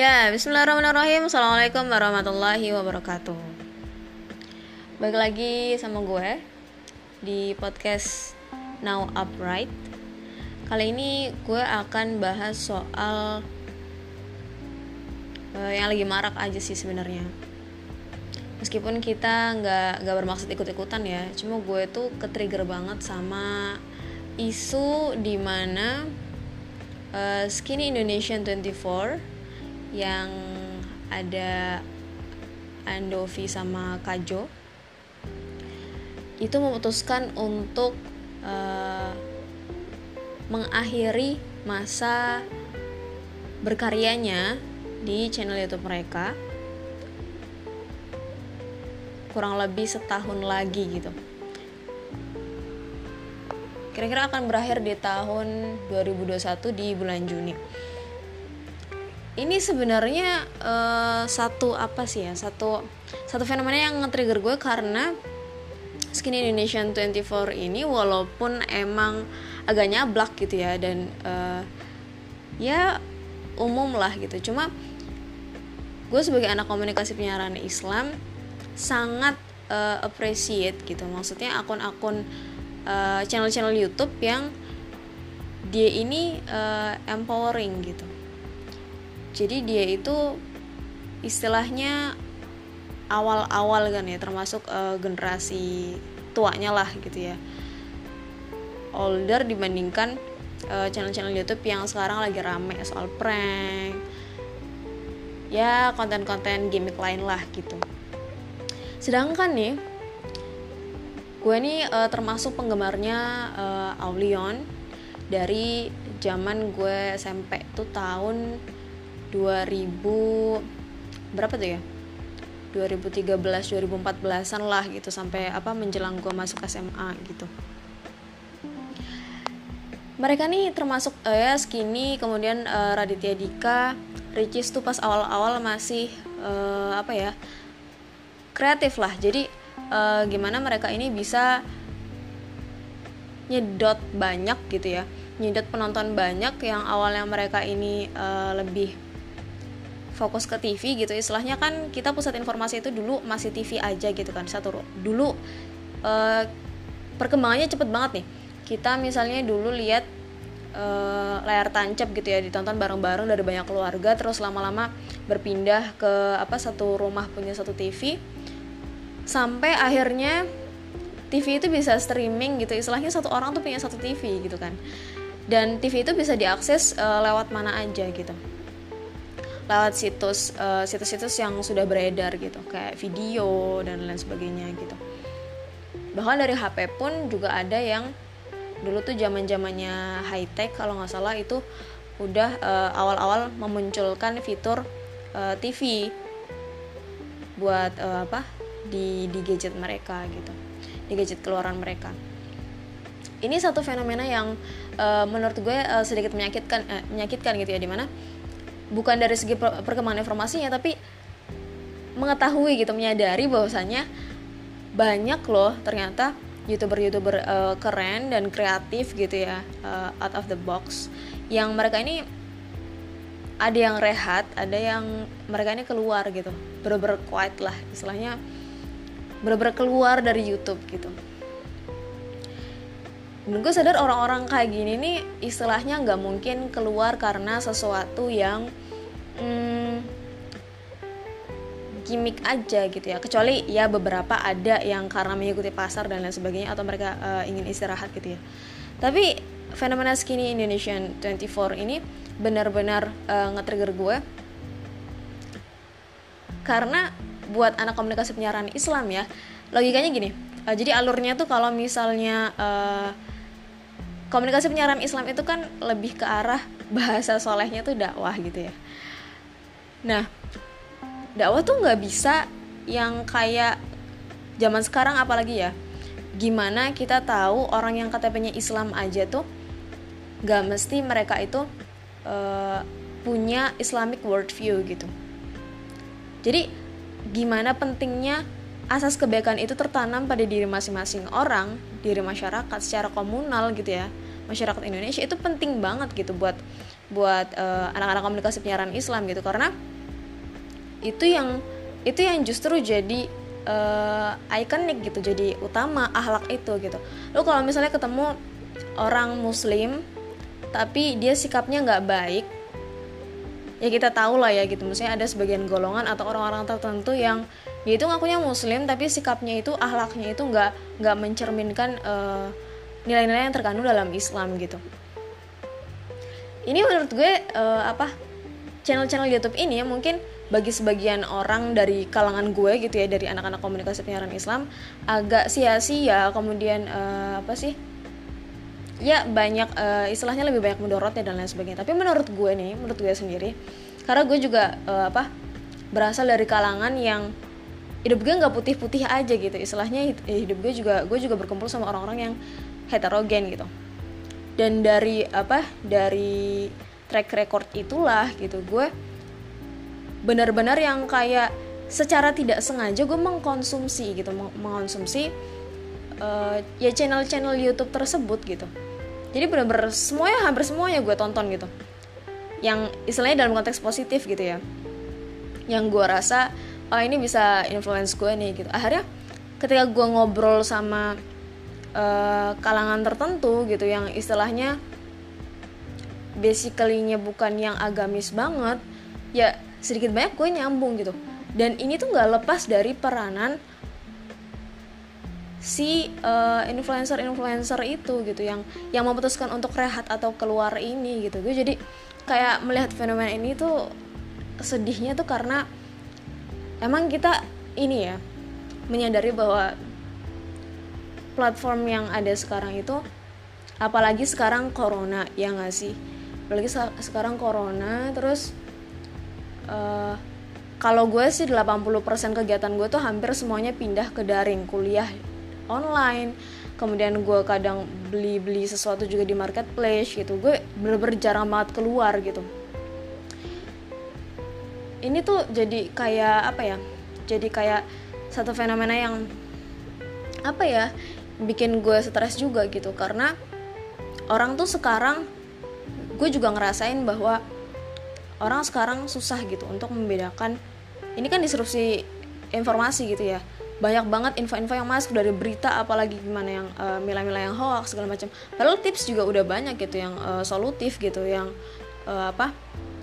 Ya, bismillahirrahmanirrahim. Assalamualaikum warahmatullahi wabarakatuh. Balik lagi sama gue Di podcast Now Upright. Kali ini gue akan bahas soal uh, Yang lagi marak aja sih sebenarnya. Meskipun kita nggak nggak bermaksud ikut-ikutan ya Cuma gue tuh ketrigger banget sama Isu di mana uh, Skinny Indonesian 24 yang ada Andovi sama Kajo itu memutuskan untuk uh, mengakhiri masa berkaryanya di channel YouTube mereka kurang lebih setahun lagi gitu. Kira-kira akan berakhir di tahun 2021 di bulan Juni ini sebenarnya uh, satu apa sih ya satu satu fenomena yang nge-trigger gue karena Skinny Indonesian 24 ini walaupun emang agak nyablak gitu ya dan uh, ya umum lah gitu. Cuma gue sebagai anak komunikasi penyiaran Islam sangat uh, appreciate gitu. Maksudnya akun-akun uh, channel-channel YouTube yang dia ini uh, empowering gitu jadi dia itu istilahnya awal-awal kan ya termasuk uh, generasi tuanya lah gitu ya. Older dibandingkan eh, channel-channel YouTube yang sekarang lagi rame soal prank ya konten-konten gimmick lain lah gitu. Sedangkan nih gue nih uh, termasuk penggemarnya uh, Aulion dari zaman gue SMP tuh tahun 2000 berapa tuh ya? 2013 2014an lah gitu sampai apa menjelang gue masuk SMA gitu. Mereka nih termasuk uh, ya Skinny kemudian uh, Raditya Dika Ricis tuh pas awal-awal masih uh, apa ya kreatif lah. Jadi uh, gimana mereka ini bisa nyedot banyak gitu ya nyedot penonton banyak yang awalnya mereka ini uh, lebih fokus ke TV gitu. Istilahnya kan kita pusat informasi itu dulu masih TV aja gitu kan satu dulu uh, perkembangannya cepet banget nih. Kita misalnya dulu lihat uh, layar tancap gitu ya ditonton bareng-bareng dari banyak keluarga terus lama-lama berpindah ke apa satu rumah punya satu TV sampai akhirnya TV itu bisa streaming gitu istilahnya satu orang tuh punya satu TV gitu kan. Dan TV itu bisa diakses uh, lewat mana aja gitu lewat situs uh, situs-situs yang sudah beredar gitu kayak video dan lain sebagainya gitu. Bahkan dari HP pun juga ada yang dulu tuh zaman zamannya high tech kalau nggak salah itu udah uh, awal-awal memunculkan fitur uh, eh, TV buat uh, apa di di gadget mereka gitu di gadget keluaran mereka. Ini satu fenomena yang uh, menurut gue uh, sedikit menyakitkan uh, menyakitkan gitu ya di mana bukan dari segi perkembangan informasinya tapi mengetahui gitu menyadari bahwasanya banyak loh ternyata youtuber-youtuber uh, keren dan kreatif gitu ya uh, out of the box yang mereka ini ada yang rehat ada yang mereka ini keluar gitu bener-bener quiet lah istilahnya bener-bener keluar dari YouTube gitu. Dan gue sadar orang-orang kayak gini nih istilahnya nggak mungkin keluar karena sesuatu yang hmm, gimmick aja gitu ya. Kecuali ya beberapa ada yang karena mengikuti pasar dan lain sebagainya atau mereka uh, ingin istirahat gitu ya. Tapi fenomena skinny Indonesian 24 ini benar-benar uh, nge-trigger gue. Karena buat anak komunikasi penyiaran Islam ya logikanya gini. Uh, jadi alurnya tuh kalau misalnya uh, komunikasi penyiaran Islam itu kan lebih ke arah bahasa solehnya tuh dakwah gitu ya nah dakwah tuh nggak bisa yang kayak zaman sekarang apalagi ya. Gimana kita tahu orang yang KTP-nya Islam aja tuh nggak mesti mereka itu uh, punya Islamic worldview gitu. Jadi gimana pentingnya asas kebaikan itu tertanam pada diri masing-masing orang, diri masyarakat secara komunal gitu ya. Masyarakat Indonesia itu penting banget gitu buat buat uh, anak-anak komunikasi penyiaran Islam gitu. Karena itu yang itu yang justru jadi uh, ikonik gitu jadi utama ahlak itu gitu. Lo kalau misalnya ketemu orang muslim tapi dia sikapnya nggak baik ya kita tahu lah ya gitu. Misalnya ada sebagian golongan atau orang-orang tertentu yang dia itu ngakunya muslim tapi sikapnya itu ahlaknya itu nggak nggak mencerminkan nilai nilai-nilai yang terkandung dalam Islam gitu. Ini menurut gue uh, apa channel-channel YouTube ini ya mungkin bagi sebagian orang dari kalangan gue gitu ya dari anak-anak komunikasi penyiaran Islam agak sia-sia. Kemudian uh, apa sih? Ya banyak uh, istilahnya lebih banyak mendorotnya dan lain sebagainya. Tapi menurut gue nih menurut gue sendiri karena gue juga uh, apa berasal dari kalangan yang hidup gue nggak putih-putih aja gitu. Istilahnya hidup gue juga gue juga berkumpul sama orang-orang yang heterogen gitu. Dan dari apa dari track record itulah gitu gue benar-benar yang kayak secara tidak sengaja gue mengkonsumsi gitu mengkonsumsi uh, ya channel-channel YouTube tersebut gitu. Jadi benar-benar semuanya hampir semuanya gue tonton gitu. Yang istilahnya dalam konteks positif gitu ya. Yang gue rasa oh ini bisa influence gue nih gitu. Akhirnya ketika gue ngobrol sama uh, kalangan tertentu gitu yang istilahnya basically-nya bukan yang agamis banget ya sedikit banyak gue nyambung gitu. Dan ini tuh nggak lepas dari peranan si uh, influencer-influencer itu gitu yang yang memutuskan untuk rehat atau keluar ini gitu. Gue jadi kayak melihat fenomena ini tuh sedihnya tuh karena emang kita ini ya menyadari bahwa platform yang ada sekarang itu apalagi sekarang corona ya nggak sih? Apalagi sekarang corona terus uh, kalau gue sih 80% kegiatan gue tuh hampir semuanya pindah ke daring kuliah online. Kemudian gue kadang beli-beli sesuatu juga di marketplace gitu. Gue bener-bener jarang banget keluar gitu. Ini tuh jadi kayak apa ya jadi kayak satu fenomena yang apa ya bikin gue stres juga gitu. Karena orang tuh sekarang gue juga ngerasain bahwa orang sekarang susah gitu untuk membedakan ini kan disrupsi informasi gitu ya. Banyak banget info-info yang masuk dari berita apalagi gimana yang uh, mila-mila yang hoax segala macam. Padahal tips juga udah banyak gitu yang uh, solutif gitu yang uh, apa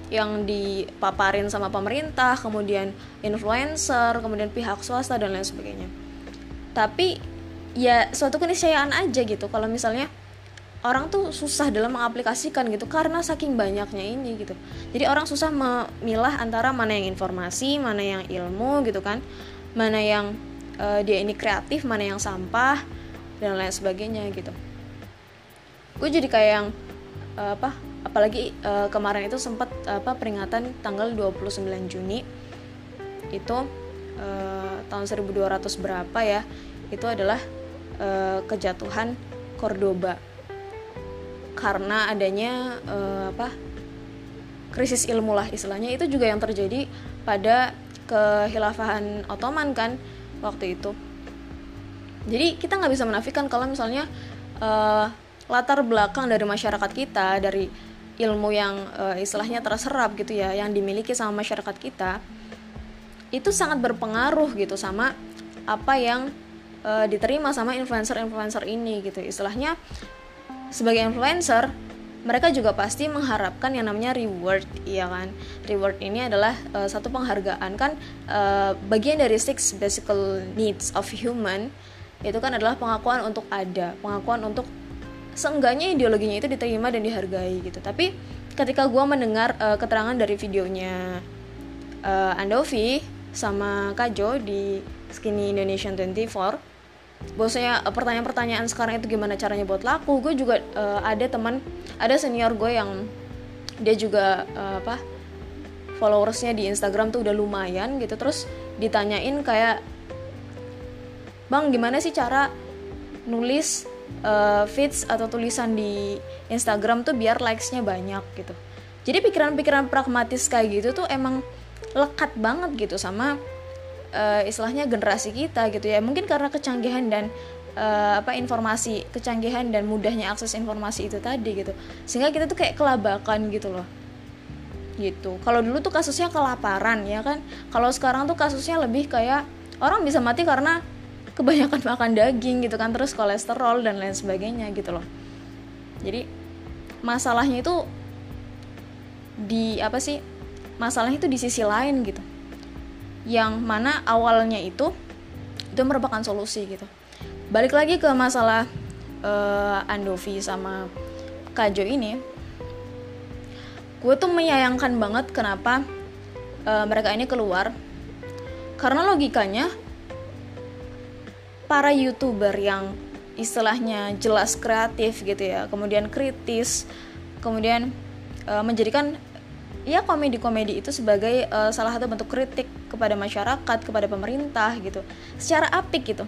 yang dipaparin sama pemerintah kemudian influencer kemudian pihak swasta dan lain sebagainya. Tapi ya suatu keniscayaan aja gitu. Kalau misalnya orang tuh susah dalam mengaplikasikan gitu karena saking banyaknya ini gitu. Jadi orang susah memilah antara mana yang informasi mana yang ilmu gitu kan mana yang uh, dia ini kreatif mana yang sampah dan lain sebagainya gitu. Gue jadi kayak yang uh, apa apalagi uh, kemarin itu sempat apa peringatan tanggal 29 Juni itu uh, tahun 1200 berapa ya itu adalah uh, kejatuhan Cordoba karena adanya uh, apa krisis ilmu lah istilahnya. Itu juga yang terjadi pada kehilafahan Ottoman kan waktu itu. Jadi kita nggak bisa menafikan kalau misalnya uh, latar belakang dari masyarakat kita dari ilmu yang uh, istilahnya terserap gitu ya yang dimiliki sama masyarakat kita itu sangat berpengaruh gitu sama apa yang uh, diterima sama influencer-influencer ini gitu. Istilahnya sebagai influencer mereka juga pasti mengharapkan yang namanya reward, iya kan? Reward ini adalah uh, satu penghargaan kan uh, bagian dari six basic needs of human itu kan adalah pengakuan untuk ada, pengakuan untuk seenggaknya ideologinya itu diterima dan dihargai gitu. Tapi ketika gue mendengar uh, keterangan dari videonya uh, Andovi sama Kajo di Skinny Indonesian 24 bahwasanya pertanyaan-pertanyaan sekarang itu gimana caranya buat laku? Gue juga uh, ada teman ada senior gue yang dia juga uh, apa followersnya di Instagram tuh udah lumayan gitu. Terus ditanyain kayak bang gimana sih cara nulis uh, feeds atau tulisan di Instagram tuh biar likesnya banyak? gitu. Jadi pikiran-pikiran pragmatis kayak gitu tuh emang lekat banget gitu sama uh, istilahnya generasi kita gitu ya. Mungkin karena kecanggihan dan uh, apa informasi kecanggihan dan mudahnya akses informasi itu tadi gitu. Sehingga kita tuh kayak kelabakan gitu loh. Gitu. Kalau dulu tuh kasusnya kelaparan ya kan. Kalau sekarang tuh kasusnya lebih kayak orang bisa mati karena kebanyakan makan daging gitu kan terus kolesterol dan lain sebagainya gitu loh. Jadi masalahnya itu di apa sih masalahnya itu di sisi lain gitu yang mana awalnya itu itu merupakan solusi gitu. Balik lagi ke masalah uh, Andovi sama Kajo ini gue tuh menyayangkan banget kenapa uh, mereka ini keluar. Karena logikanya para youtuber yang istilahnya jelas kreatif gitu ya kemudian kritis kemudian uh, menjadikan ya komedi-komedi itu sebagai uh, salah satu bentuk kritik kepada masyarakat kepada pemerintah gitu. Secara apik gitu.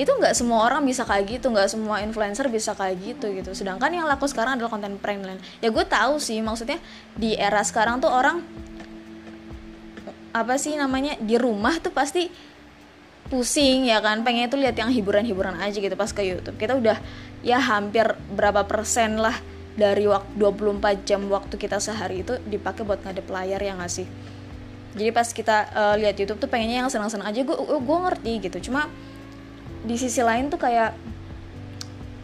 Itu nggak semua orang bisa kayak gitu nggak semua influencer bisa kayak gitu gitu. Sedangkan yang laku sekarang adalah konten prank lain ya gue tahu sih maksudnya di era sekarang tuh orang apa sih namanya di rumah tuh pasti pusing ya kan? Pengen tuh lihat yang hiburan-hiburan aja gitu pas ke YouTube. Kita udah ya hampir berapa persen lah dari waktu 24 jam waktu kita sehari itu dipakai buat ngadep layar ya nggak sih jadi pas kita uh, lihat YouTube tuh pengennya yang senang-senang aja gue gue ngerti gitu. Cuma di sisi lain tuh kayak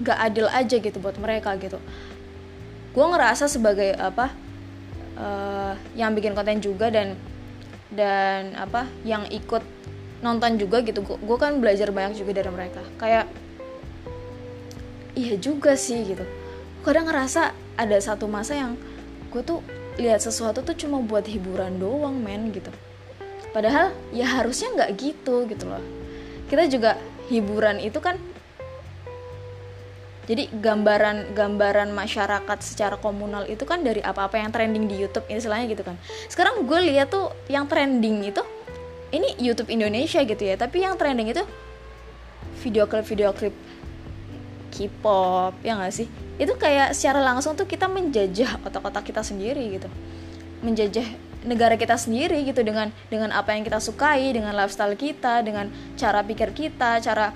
gak adil aja gitu buat mereka gitu. Gue ngerasa sebagai apa uh, yang bikin konten juga dan dan apa yang ikut nonton juga gitu gue kan belajar banyak juga dari mereka. Kayak iya juga sih gitu. Kadang ngerasa ada satu masa yang gue tuh lihat sesuatu tuh cuma buat hiburan doang men gitu. Padahal ya harusnya nggak gitu gitu loh. Kita juga hiburan itu kan jadi gambaran gambaran masyarakat secara komunal itu kan dari apa-apa yang trending di YouTube istilahnya gitu kan. Sekarang gue lihat tuh yang trending itu ini YouTube Indonesia gitu ya tapi yang trending itu video klip video klip K-pop ya gak sih itu kayak secara langsung tuh kita menjajah otak-otak kita sendiri gitu. Menjajah negara kita sendiri gitu dengan dengan apa yang kita sukai dengan lifestyle kita dengan cara pikir kita cara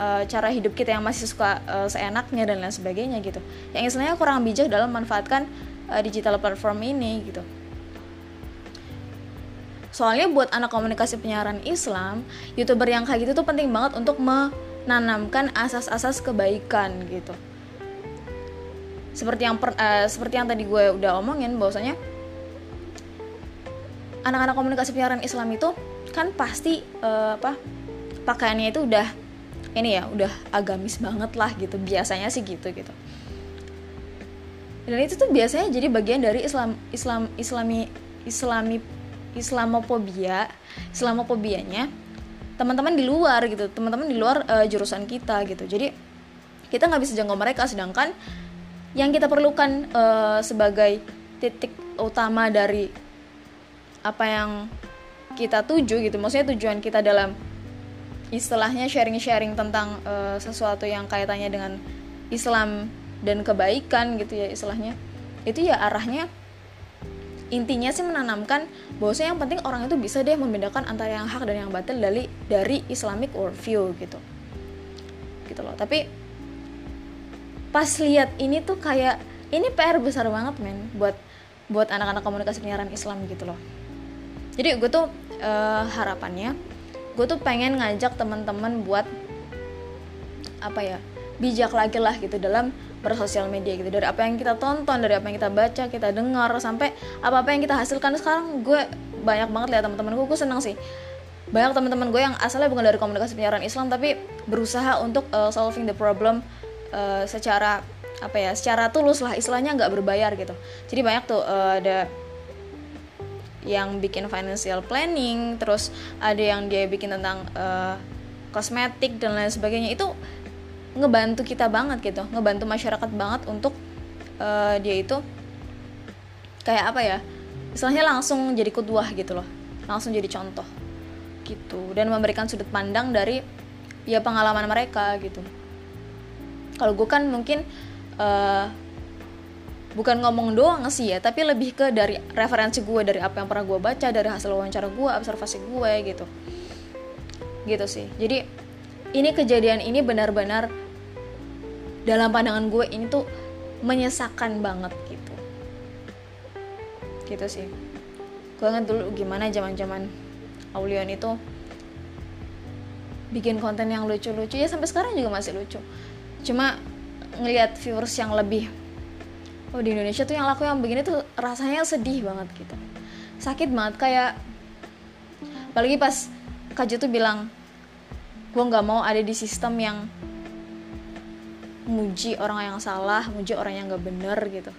uh, cara hidup kita yang masih suka uh, seenaknya dan lain sebagainya gitu. Yang istilahnya kurang bijak dalam memanfaatkan uh, digital platform ini gitu. Soalnya buat anak komunikasi penyiaran Islam youtuber yang kayak gitu tuh penting banget untuk menanamkan asas-asas kebaikan gitu seperti yang per, uh, seperti yang tadi gue udah omongin bahwasanya anak-anak komunikasi penyiaran Islam itu kan pasti uh, apa pakaiannya itu udah ini ya udah agamis banget lah gitu. Biasanya sih gitu gitu. Dan itu tuh biasanya jadi bagian dari Islam Islam Islami Islami Islamofobia Islamofobianya teman-teman di luar gitu. Teman-teman di luar uh, jurusan kita gitu. Jadi kita nggak bisa jangkau mereka sedangkan yang kita perlukan uh, sebagai titik utama dari apa yang kita tuju gitu. Maksudnya tujuan kita dalam istilahnya sharing-sharing tentang uh, sesuatu yang kaitannya dengan Islam dan kebaikan gitu ya istilahnya. Itu ya arahnya intinya sih menanamkan bahwasanya yang penting orang itu bisa deh membedakan antara yang hak dan yang batil dari dari Islamic worldview gitu. Gitu loh. Tapi pas lihat ini tuh kayak ini PR besar banget men buat buat anak-anak komunikasi penyiaran Islam gitu loh. Jadi gue tuh uh, harapannya gue tuh pengen ngajak teman-teman buat apa ya bijak lagi lah gitu dalam bersosial media gitu. Dari apa yang kita tonton dari apa yang kita baca kita dengar sampai apa apa yang kita hasilkan. Sekarang gue banyak banget lihat teman-teman gue senang sih. Banyak teman-teman gue yang asalnya bukan dari komunikasi penyiaran Islam tapi berusaha untuk uh, solving the problem uh, secara apa ya secara tulus lah istilahnya nggak berbayar gitu. Jadi banyak tuh uh, ada yang bikin financial planning terus ada yang dia bikin tentang uh, kosmetik dan lain sebagainya. Itu ngebantu kita banget gitu ngebantu masyarakat banget untuk uh, dia itu kayak apa ya istilahnya langsung jadi kuduah gitu loh langsung jadi contoh gitu dan memberikan sudut pandang dari ya pengalaman mereka gitu kalau gue kan mungkin uh, bukan ngomong doang sih ya tapi lebih ke dari referensi gue dari apa yang pernah gue baca dari hasil wawancara gue observasi gue gitu. Gitu sih. Jadi ini kejadian ini benar-benar dalam pandangan gue ini tuh menyesakan banget gitu. Gitu sih. Gue inget dulu gimana zaman zaman Aulion itu bikin konten yang lucu-lucu. Ya sampai sekarang juga masih lucu cuma ngelihat viewers yang lebih oh di Indonesia tuh yang laku yang begini tuh rasanya sedih banget gitu. Sakit banget kayak apalagi pas Kaju tuh bilang gue nggak mau ada di sistem yang muji orang yang salah muji orang yang nggak bener gitu.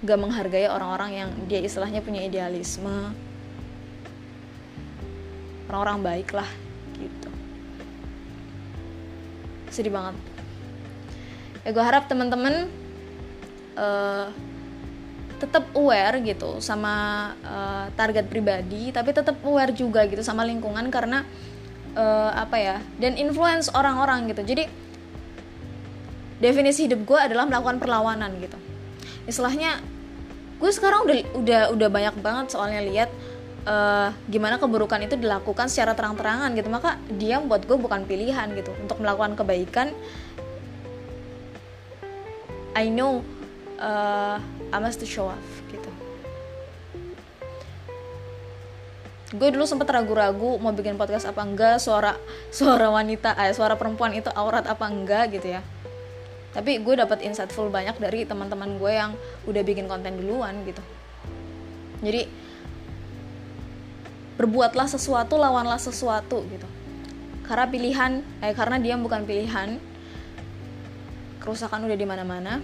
Gak menghargai orang-orang yang dia istilahnya punya idealisme. Orang-orang baik lah gitu. Sedih banget ya gue harap teman-teman uh, tetap aware gitu sama uh, target pribadi tapi tetap aware juga gitu sama lingkungan karena uh, apa ya dan influence orang-orang gitu. Jadi definisi hidup gue adalah melakukan perlawanan gitu. Istilahnya gue sekarang udah udah udah banyak banget soalnya lihat uh, gimana keburukan itu dilakukan secara terang-terangan gitu. Maka dia buat gue bukan pilihan gitu untuk melakukan kebaikan I know uh, I must to show off gitu. Gue dulu sempet ragu-ragu mau bikin podcast apa enggak suara suara wanita eh, suara perempuan itu aurat apa enggak gitu ya. Tapi gue dapat insightful banyak dari teman-teman gue yang udah bikin konten duluan gitu. Jadi berbuatlah sesuatu lawanlah sesuatu gitu. Karena pilihan eh karena dia bukan pilihan kerusakan udah di mana-mana.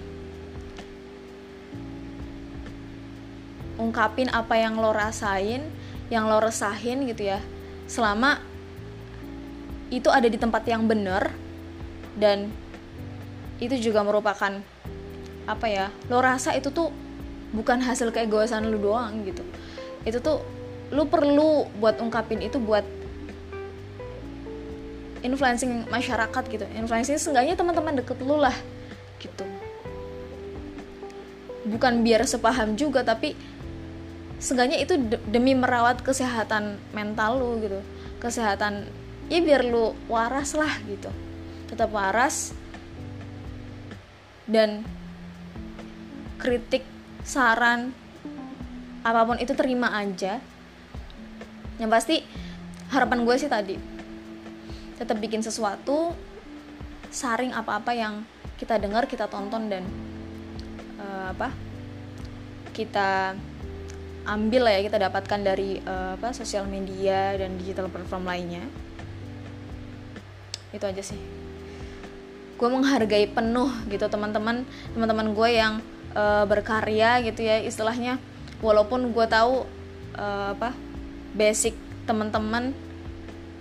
Ungkapin apa yang lo rasain yang lo resahin gitu ya. Selama itu ada di tempat yang benar dan itu juga merupakan apa ya lo rasa itu tuh bukan hasil keegoisan lu doang gitu. Itu tuh lu perlu buat ungkapin itu buat influencing masyarakat gitu. Influencing seenggaknya teman-teman deket lu lah gitu. Bukan biar sepaham juga tapi seenggaknya itu demi merawat kesehatan mental lu gitu. Kesehatan ya biar lu waras lah gitu. Tetap waras dan kritik saran apa pun itu terima aja. Yang pasti harapan gue sih tadi tetap bikin sesuatu saring apa-apa yang kita dengar kita tonton dan uh, apa kita ambil lah ya kita dapatkan dari uh, apa sosial media dan digital platform lainnya. Itu aja sih. Gue menghargai penuh gitu teman-teman teman-teman gue yang uh, berkarya gitu ya istilahnya. Walaupun gue tahu uh, apa basic teman-teman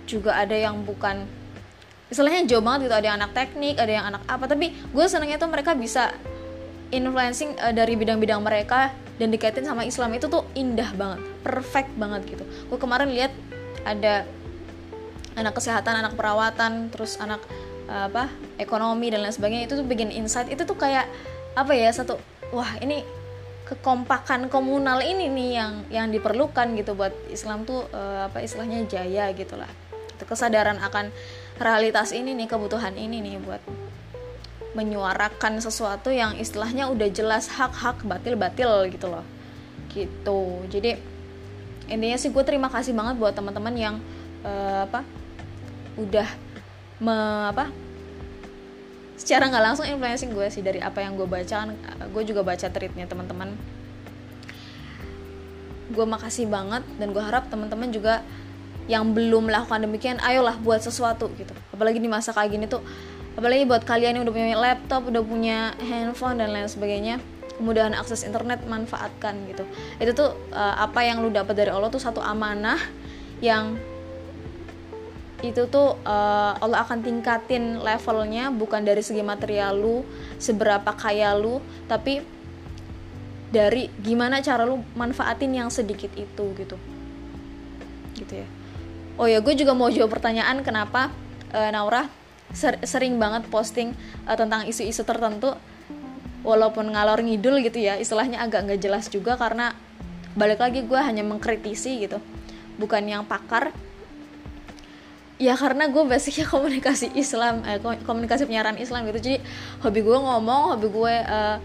juga ada yang bukan istilahnya jauh banget gitu ada yang anak teknik ada yang anak apa. Tapi gue senangnya tuh mereka bisa influencing uh, dari bidang-bidang mereka dan dikaitin sama Islam itu tuh indah banget perfect banget gitu. Gue kemarin lihat ada anak kesehatan anak perawatan terus anak uh, apa ekonomi dan lain sebagainya itu tuh bikin insight. Itu tuh kayak apa ya satu wah ini kekompakan komunal ini nih yang yang diperlukan gitu buat Islam tuh uh, apa istilahnya jaya gitulah itu kesadaran akan realitas ini nih kebutuhan ini nih buat menyuarakan sesuatu yang istilahnya udah jelas hak-hak batil-batil gitu loh. Gitu. Jadi intinya sih gue terima kasih banget buat teman-teman yang uh, apa udah me, apa secara nggak langsung influencing gue sih dari apa yang gue baca kan gue juga baca tweetnya teman-teman. Gue makasih banget dan gue harap teman-teman juga yang belum melakukan demikian ayolah buat sesuatu gitu. Apalagi di masa kayak gini tuh apalagi buat kalian yang udah punya laptop udah punya handphone dan lain sebagainya kemudahan akses internet manfaatkan gitu. Itu tuh uh, apa yang lu dapat dari Allah tuh satu amanah yang itu tuh uh, Allah akan tingkatin levelnya bukan dari segi material lu seberapa kaya lu tapi dari gimana cara lu manfaatin yang sedikit itu gitu. Gitu ya oh ya gue juga mau jawab pertanyaan kenapa uh, Naura ser sering banget posting uh, tentang isu-isu tertentu walaupun ngalor ngidul gitu ya istilahnya agak nggak jelas juga karena balik lagi gue hanya mengkritisi gitu bukan yang pakar. Ya karena gue basicnya komunikasi Islam eh, komunikasi penyiaran Islam gitu. Jadi hobi gue ngomong hobi gue uh,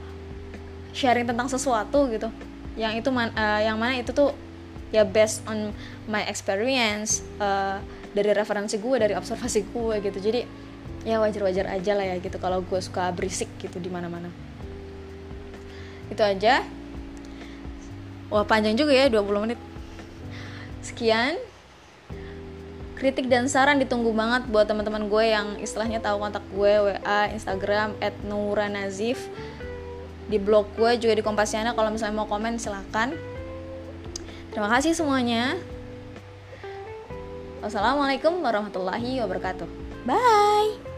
sharing tentang sesuatu gitu. Yang itu man, uh, yang mana itu tuh ya based on my experience uh, dari referensi gue dari observasi gue gitu. Jadi ya wajar-wajar aja lah ya gitu kalau gue suka berisik gitu di mana-mana. Itu aja. Wah panjang juga ya 20 menit. Sekian. Kritik dan saran ditunggu banget buat teman-teman gue yang istilahnya tahu kontak gue WA Instagram @nuranazif di blog gue juga di Kompasiana. Kalau misalnya mau komen silahkan terima kasih semuanya. Wassalamualaikum warahmatullahi wabarakatuh. Bye